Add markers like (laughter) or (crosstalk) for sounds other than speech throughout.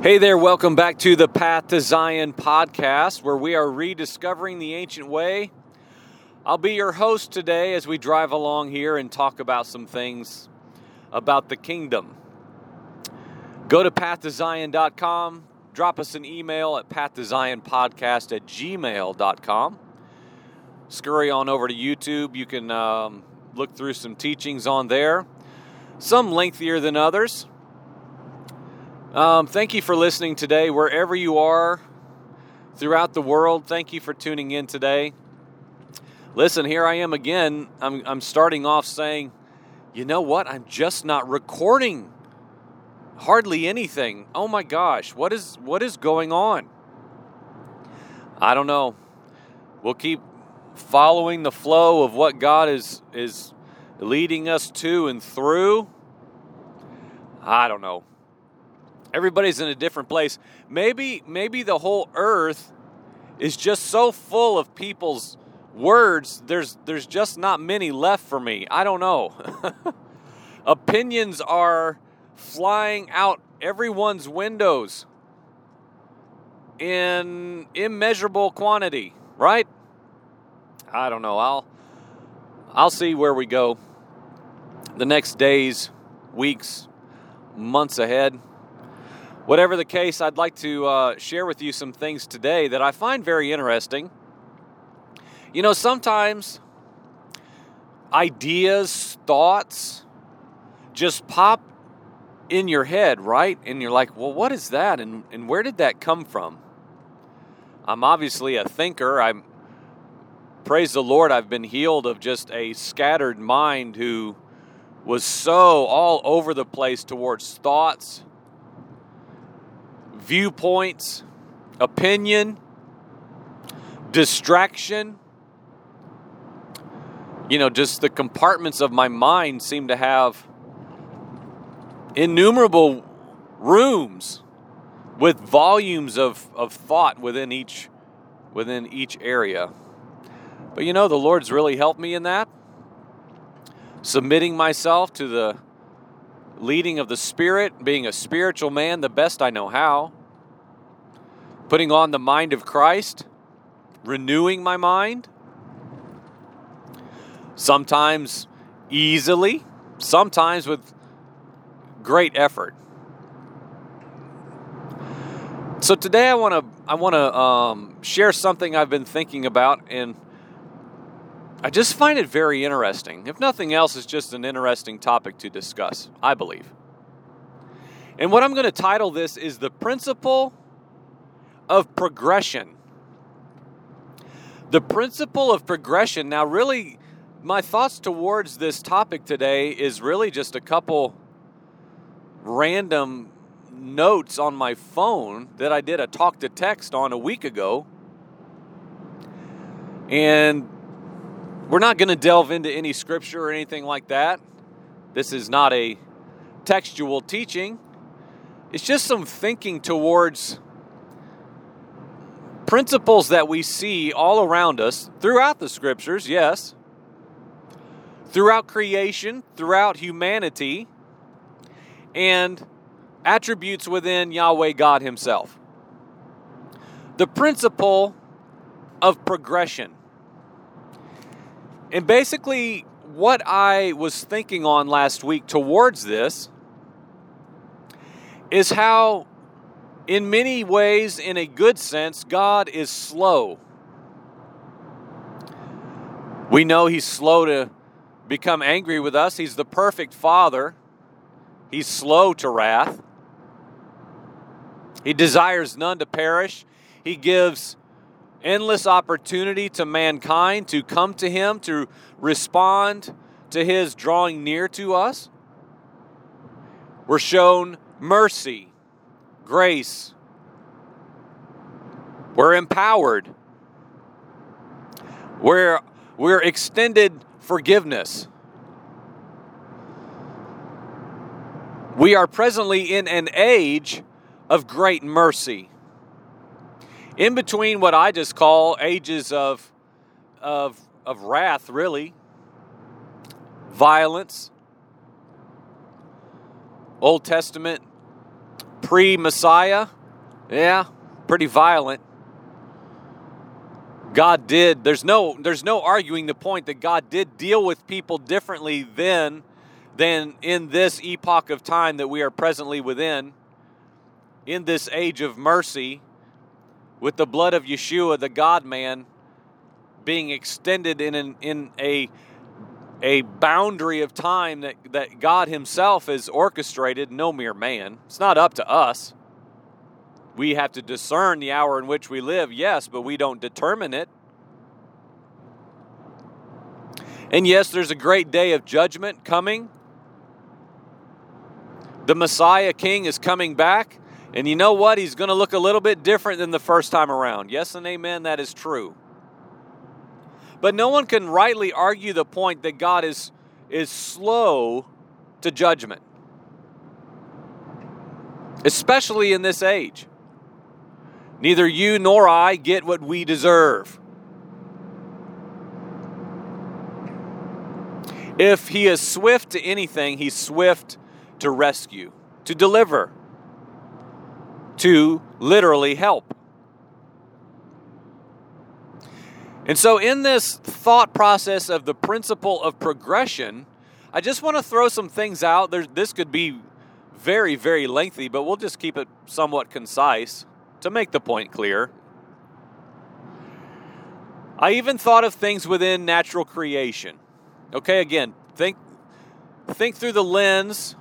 Hey there, welcome back to the Path to Zion podcast, where we are rediscovering the ancient way. I'll be your host today as we drive along here and talk about some things about the kingdom. Go to pathtozion.com, drop us an email at pathtoZionPodcast at gmail.com. Scurry on over to YouTube. You can um, look through some teachings on there, some lengthier than others. Um, thank you for listening today, wherever you are throughout the world. Thank you for tuning in today. Listen, here I am again. I'm, I'm starting off saying, you know what? I'm just not recording hardly anything. Oh my gosh, what is what is going on? I don't know. We'll keep following the flow of what God is is leading us to and through. I don't know everybody's in a different place. Maybe maybe the whole earth is just so full of people's words. There's there's just not many left for me. I don't know. (laughs) Opinions are flying out everyone's windows in immeasurable quantity, right? I don't know. I'll I'll see where we go the next days, weeks, months ahead. Whatever the case, I'd like to uh, share with you some things today that I find very interesting. You know, sometimes ideas, thoughts just pop in your head, right? And you're like, well, what is that? And, and where did that come from? I'm obviously a thinker. I'm, praise the Lord, I've been healed of just a scattered mind who was so all over the place towards thoughts viewpoints, opinion, distraction. You know, just the compartments of my mind seem to have innumerable rooms with volumes of, of thought within each within each area. But you know, the Lord's really helped me in that. Submitting myself to the leading of the Spirit, being a spiritual man the best I know how putting on the mind of Christ, renewing my mind. Sometimes easily, sometimes with great effort. So today I want to I want to um, share something I've been thinking about, and I just find it very interesting. If nothing else, it's just an interesting topic to discuss. I believe. And what I'm going to title this is the principle of progression. The principle of progression. Now, really, my thoughts towards this topic today is really just a couple random notes on my phone that I did a talk to text on a week ago. And we're not going to delve into any scripture or anything like that. This is not a textual teaching. It's just some thinking towards principles that we see all around us throughout the scriptures, yes, throughout creation, throughout humanity, and attributes within Yahweh God Himself. The principle of progression. And basically, what I was thinking on last week towards this is how in many ways, in a good sense, God is slow. We know He's slow to become angry with us. He's the perfect Father. He's slow to wrath. He desires none to perish. He gives endless opportunity to mankind to come to Him, to respond to His drawing near to us. We're shown mercy grace. We're empowered. We're, we're extended forgiveness. We are presently in an age of great mercy. In between what I just call ages of, of, of wrath, really, violence, Old Testament pre Messiah, yeah, pretty violent. God did. There's no there's no arguing the point that God did deal with people differently then than in this epoch of time that we are presently within. In this age of mercy, with the blood of Yeshua, the God man, being extended in an, in a a boundary of time that, that God Himself has orchestrated, no mere man. It's not up to us. We have to discern the hour in which we live, yes, but we don't determine it. And yes, there's a great day of judgment coming. The Messiah King is coming back. And you know what? He's going to look a little bit different than the first time around. Yes and amen, that is true. But no one can rightly argue the point that God is, is slow to judgment, especially in this age. Neither you nor I get what we deserve. If he is swift to anything, he's swift to rescue, to deliver, to literally help. And so, in this thought process of the principle of progression, I just want to throw some things out. There's, this could be very, very lengthy, but we'll just keep it somewhat concise to make the point clear. I even thought of things within natural creation. Okay, again, think think through the lens,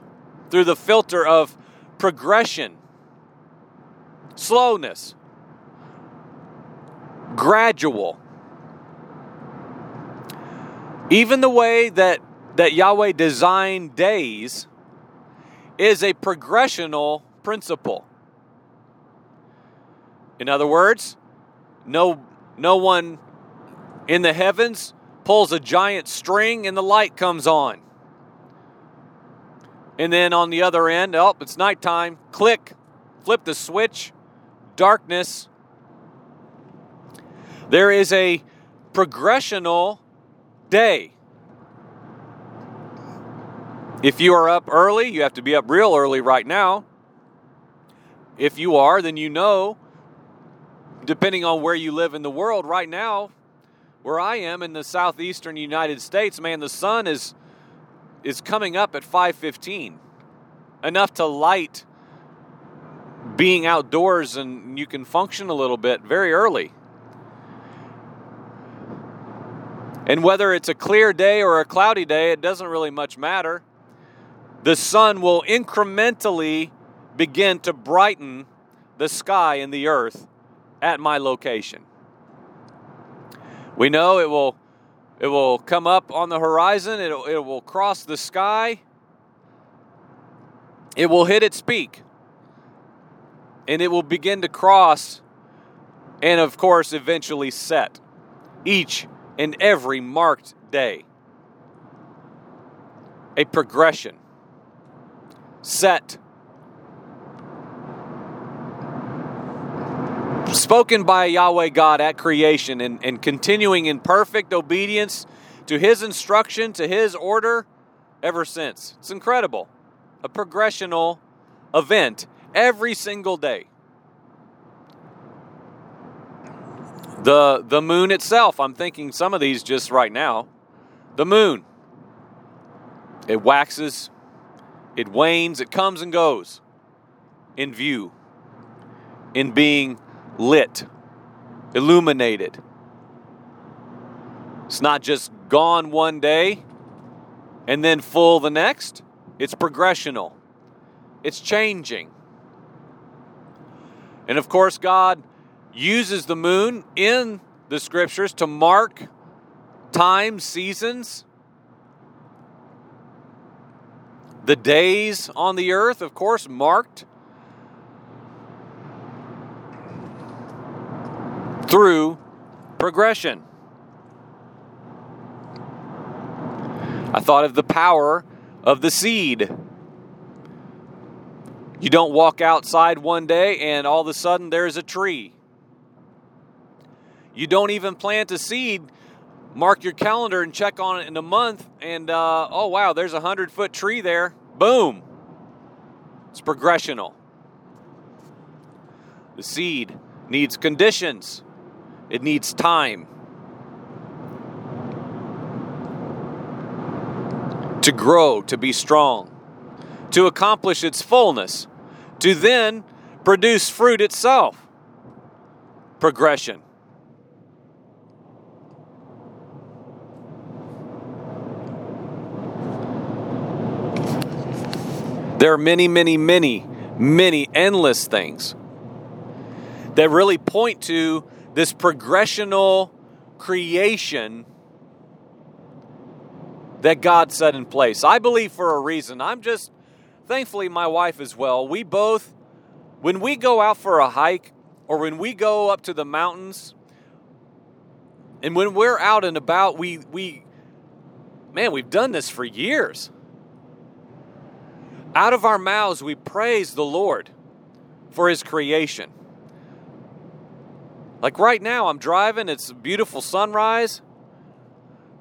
through the filter of progression, slowness, gradual even the way that, that Yahweh designed days is a progressional principle. In other words, no, no one in the heavens pulls a giant string and the light comes on. And then on the other end, oh, it's nighttime. Click, flip the switch, darkness. There is a progressional day. If you are up early, you have to be up real early right now. If you are, then you know, depending on where you live in the world, right now, where I am in the southeastern United States, man, the sun is is coming up at 5:15. Enough to light being outdoors and you can function a little bit very early. And whether it's a clear day or a cloudy day, it doesn't really much matter. The sun will incrementally begin to brighten the sky and the earth at my location. We know it will it will come up on the horizon, it, it will cross the sky, it will hit its peak, and it will begin to cross and, of course, eventually set. Each in every marked day. A progression set. Spoken by Yahweh God at creation and, and continuing in perfect obedience to His instruction, to His order ever since. It's incredible. A progressional event every single day. The the moon itself, I'm thinking some of these just right now. The moon. It waxes, it wanes, it comes and goes in view, in being lit, illuminated. It's not just gone one day and then full the next. It's progressional. It's changing. And of course, God uses the moon in the scriptures to mark times, seasons, the days on the earth, of course, marked through progression. I thought of the power of the seed. You don't walk outside one day and all of a sudden there's a tree. You don't even plant a seed. Mark your calendar and check on it in a month, and uh, oh wow, there's a hundred foot tree there. Boom. It's progressional. The seed needs conditions, it needs time. To grow, to be strong, to accomplish its fullness, to then produce fruit itself. Progression. There are many, many, many, many endless things that really point to this progressional creation that God set in place. I believe for a reason. I'm just, thankfully, my wife as well. We both, when we go out for a hike or when we go up to the mountains, and when we're out and about, we, we, man, we've done this for years. Out of our mouths, we praise the Lord for His creation. Like right now, I'm driving, it's a beautiful sunrise.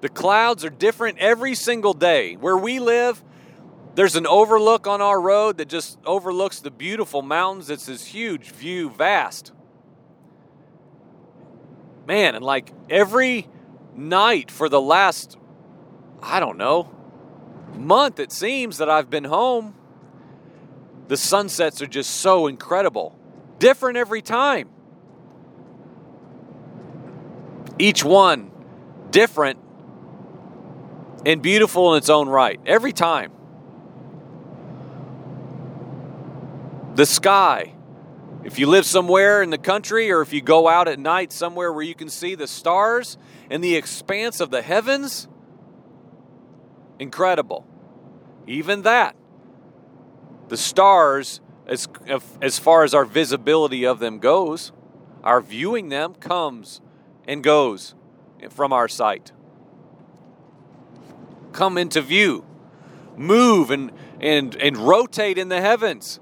The clouds are different every single day. Where we live, there's an overlook on our road that just overlooks the beautiful mountains. It's this huge view, vast. Man, and like every night for the last, I don't know, month it seems that I've been home, the sunsets are just so incredible. Different every time. Each one different and beautiful in its own right. Every time. The sky. If you live somewhere in the country or if you go out at night somewhere where you can see the stars and the expanse of the heavens, incredible. Even that the stars, as, as far as our visibility of them goes, our viewing them comes and goes from our sight. Come into view, move and, and, and rotate in the heavens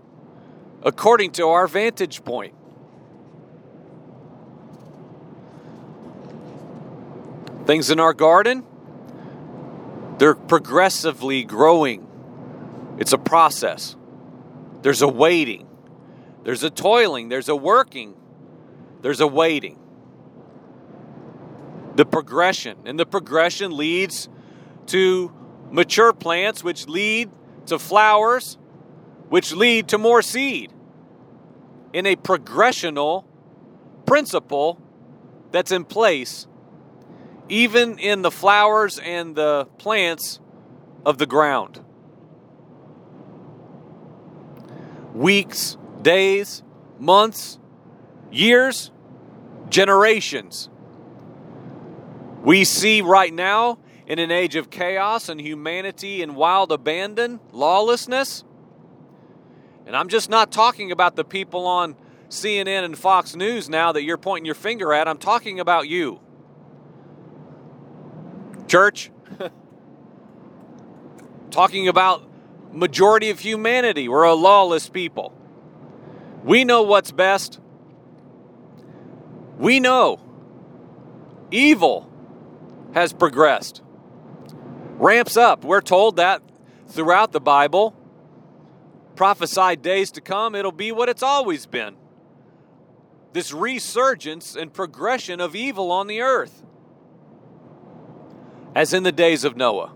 according to our vantage point. Things in our garden, they're progressively growing. It's a process. There's a waiting, there's a toiling, there's a working, there's a waiting. The progression, and the progression leads to mature plants, which lead to flowers, which lead to more seed. In a progressional principle that's in place, even in the flowers and the plants of the ground. Weeks, days, months, years, generations. We see right now in an age of chaos and humanity and wild abandon, lawlessness. And I'm just not talking about the people on CNN and Fox News now that you're pointing your finger at. I'm talking about you. Church, (laughs) talking about majority of humanity. We're a lawless people. We know what's best. We know evil has progressed, ramps up. We're told that throughout the Bible. Prophesied days to come, it'll be what it's always been this resurgence and progression of evil on the earth, as in the days of Noah.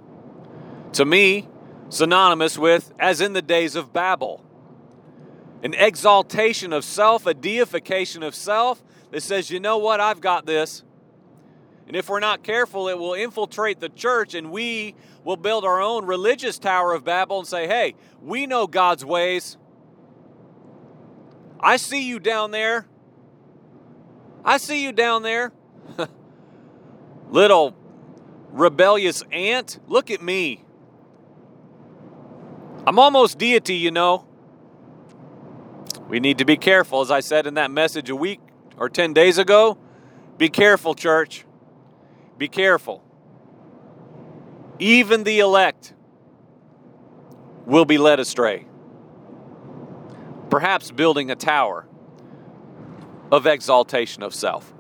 To me, synonymous with as in the days of Babel. An exaltation of self, a deification of self that says, you know what, I've got this. And if we're not careful, it will infiltrate the church and we will build our own religious Tower of Babel and say, hey, we know God's ways. I see you down there. I see you down there. (laughs) Little rebellious ant, look at me. I'm almost deity, you know. We need to be careful, as I said in that message a week or 10 days ago. Be careful, church. Be careful. Even the elect will be led astray. Perhaps building a tower of exaltation of self.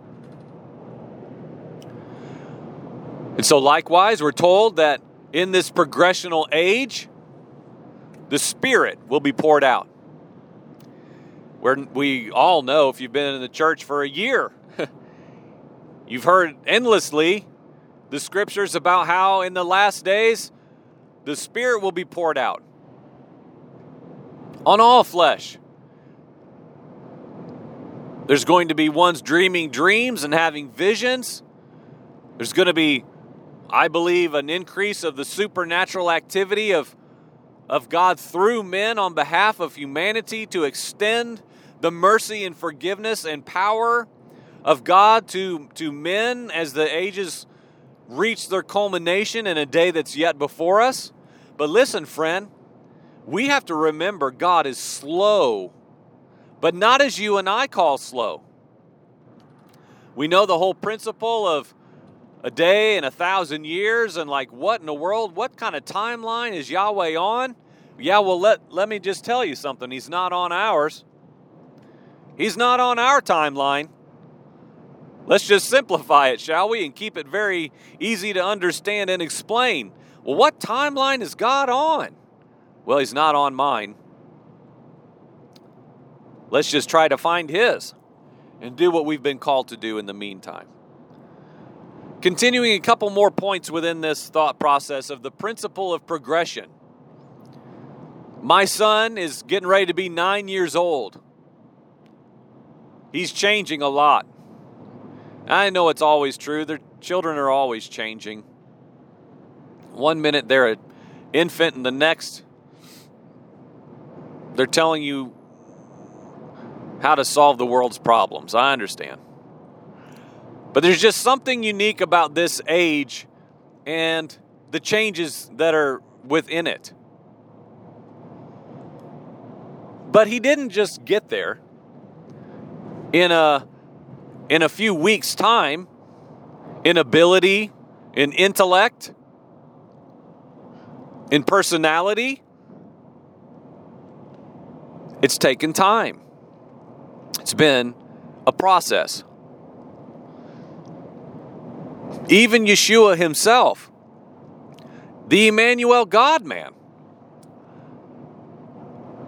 And so, likewise, we're told that in this progressional age, the Spirit will be poured out. Where we all know if you've been in the church for a year, (laughs) you've heard endlessly the scriptures about how in the last days the Spirit will be poured out on all flesh. There's going to be ones dreaming dreams and having visions. There's going to be, I believe, an increase of the supernatural activity of, of God through men on behalf of humanity to extend the mercy and forgiveness and power of God to, to men as the ages reach their culmination in a day that's yet before us. But listen, friend, we have to remember God is slow but not as you and I call slow. We know the whole principle of a day and a thousand years, and like, what in the world? What kind of timeline is Yahweh on? Yeah, well, let, let me just tell you something. He's not on ours, He's not on our timeline. Let's just simplify it, shall we, and keep it very easy to understand and explain. Well, what timeline is God on? Well, He's not on mine. Let's just try to find His and do what we've been called to do in the meantime. Continuing a couple more points within this thought process of the principle of progression. My son is getting ready to be nine years old. He's changing a lot. I know it's always true. Their children are always changing. One minute they're an infant, and the next they're telling you how to solve the world's problems. I understand. But there's just something unique about this age and the changes that are within it. But he didn't just get there in a in a few weeks time in ability, in intellect, in personality. It's taken time. It's been a process. Even Yeshua himself, the Emmanuel God man.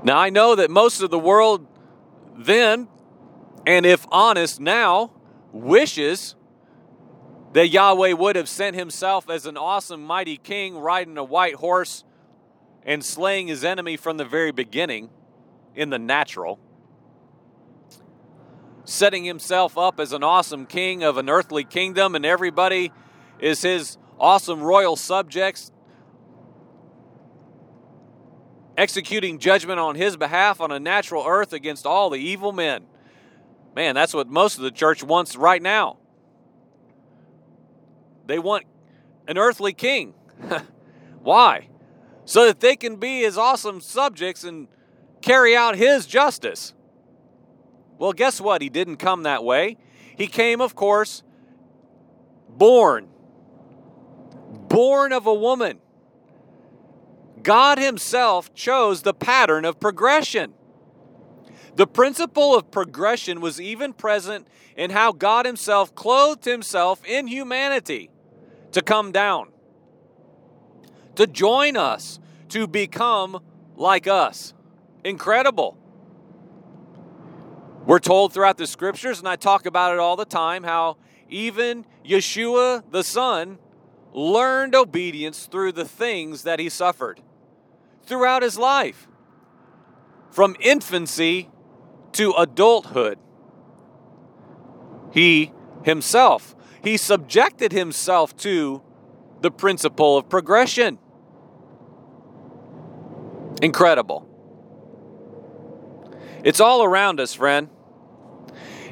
Now, I know that most of the world then, and if honest now, wishes that Yahweh would have sent himself as an awesome, mighty king riding a white horse and slaying his enemy from the very beginning in the natural setting himself up as an awesome king of an earthly kingdom, and everybody is his awesome royal subjects, executing judgment on his behalf on a natural earth against all the evil men. Man, that's what most of the church wants right now. They want an earthly king. (laughs) Why? So that they can be his awesome subjects and carry out his justice. Well, guess what? He didn't come that way. He came, of course, born. Born of a woman. God Himself chose the pattern of progression. The principle of progression was even present in how God Himself clothed Himself in humanity to come down, to join us, to become like us. Incredible. We're told throughout the scriptures, and I talk about it all the time, how even Yeshua the Son learned obedience through the things that he suffered throughout his life, from infancy to adulthood. He himself, he subjected himself to the principle of progression. Incredible. It's all around us, friend.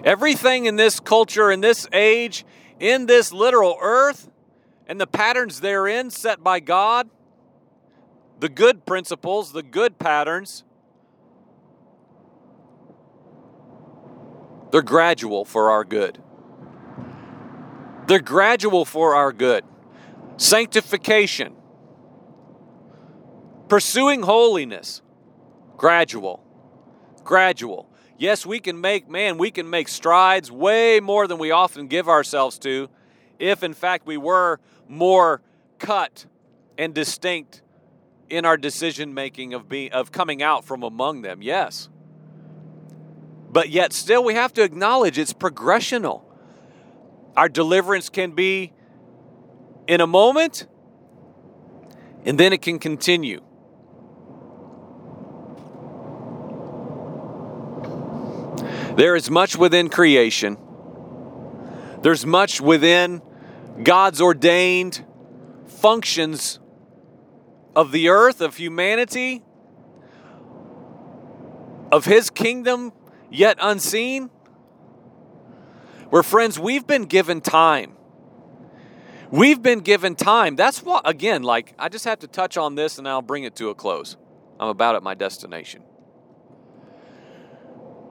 Everything in this culture, in this age, in this literal earth, and the patterns therein set by God, the good principles, the good patterns, they're gradual for our good. They're gradual for our good. Sanctification, pursuing holiness, gradual gradual. Yes, we can make, man, we can make strides way more than we often give ourselves to if, in fact, we were more cut and distinct in our decision making of being of coming out from among them. Yes. but yet still we have to acknowledge it's progressional. Our deliverance can be in a moment, and then it can continue. There is much within creation. There's much within God's ordained functions of the earth, of humanity, of His kingdom yet unseen. Where, friends, we've been given time. We've been given time. That's what, again, like, I just have to touch on this and I'll bring it to a close. I'm about at my destination.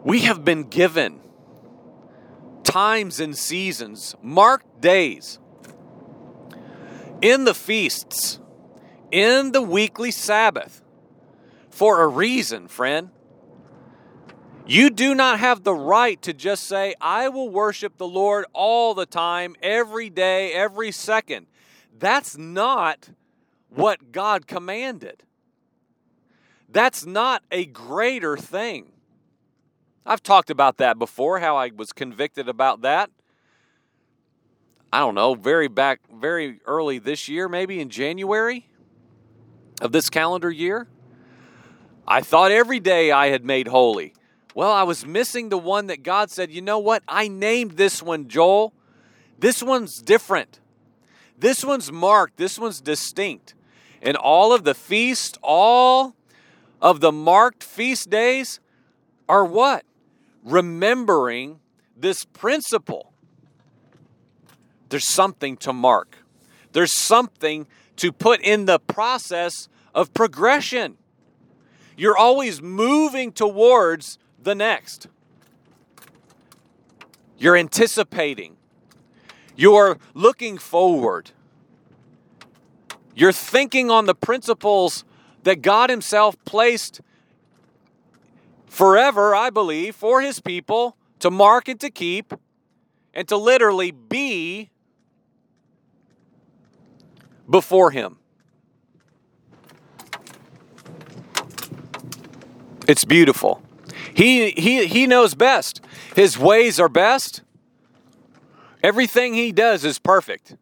We have been given times and seasons, marked days, in the feasts, in the weekly Sabbath, for a reason, friend. You do not have the right to just say, I will worship the Lord all the time, every day, every second. That's not what God commanded. That's not a greater thing. I've talked about that before, how I was convicted about that. I don't know, very back, very early this year, maybe in January of this calendar year. I thought every day I had made holy. Well, I was missing the one that God said, you know what? I named this one Joel. This one's different. This one's marked. This one's distinct. And all of the feast, all of the marked feast days are what? Remembering this principle. There's something to mark, there's something to put in the process of progression. You're always moving towards the next. You're anticipating. You're looking forward. You're thinking on the principles that God Himself placed forever, I believe, for his people to mark and to keep and to literally be before him. It's beautiful. He, he, he knows best. His ways are best. Everything he does is perfect.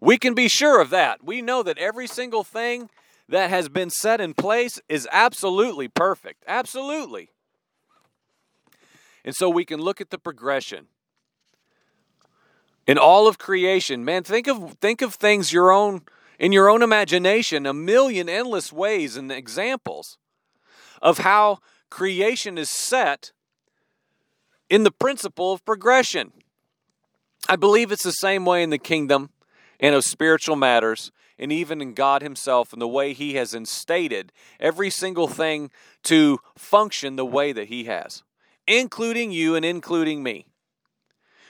We can be sure of that. We know that every single thing that has been set in place is absolutely perfect. Absolutely. And so we can look at the progression. In all of creation, man, think of think of things your own in your own imagination, a million endless ways and examples of how creation is set in the principle of progression. I believe it's the same way in the kingdom and of spiritual matters and even in God Himself and the way He has instated every single thing to function the way that He has, including you and including me.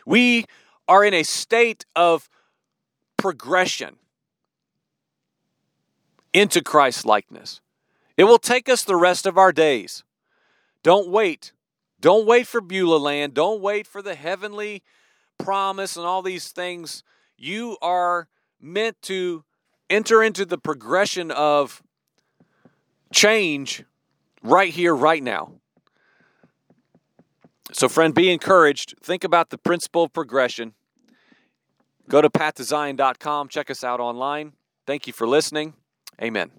We are in a state of progression into Christ likeness. It will take us the rest of our days. Don't wait. Don't wait for Beulah land. Don't wait for the heavenly promise and all these things. You are meant to enter into the progression of change right here, right now. So, friend, be encouraged. Think about the principle of progression. Go to pathtozion.com. Check us out online. Thank you for listening. Amen.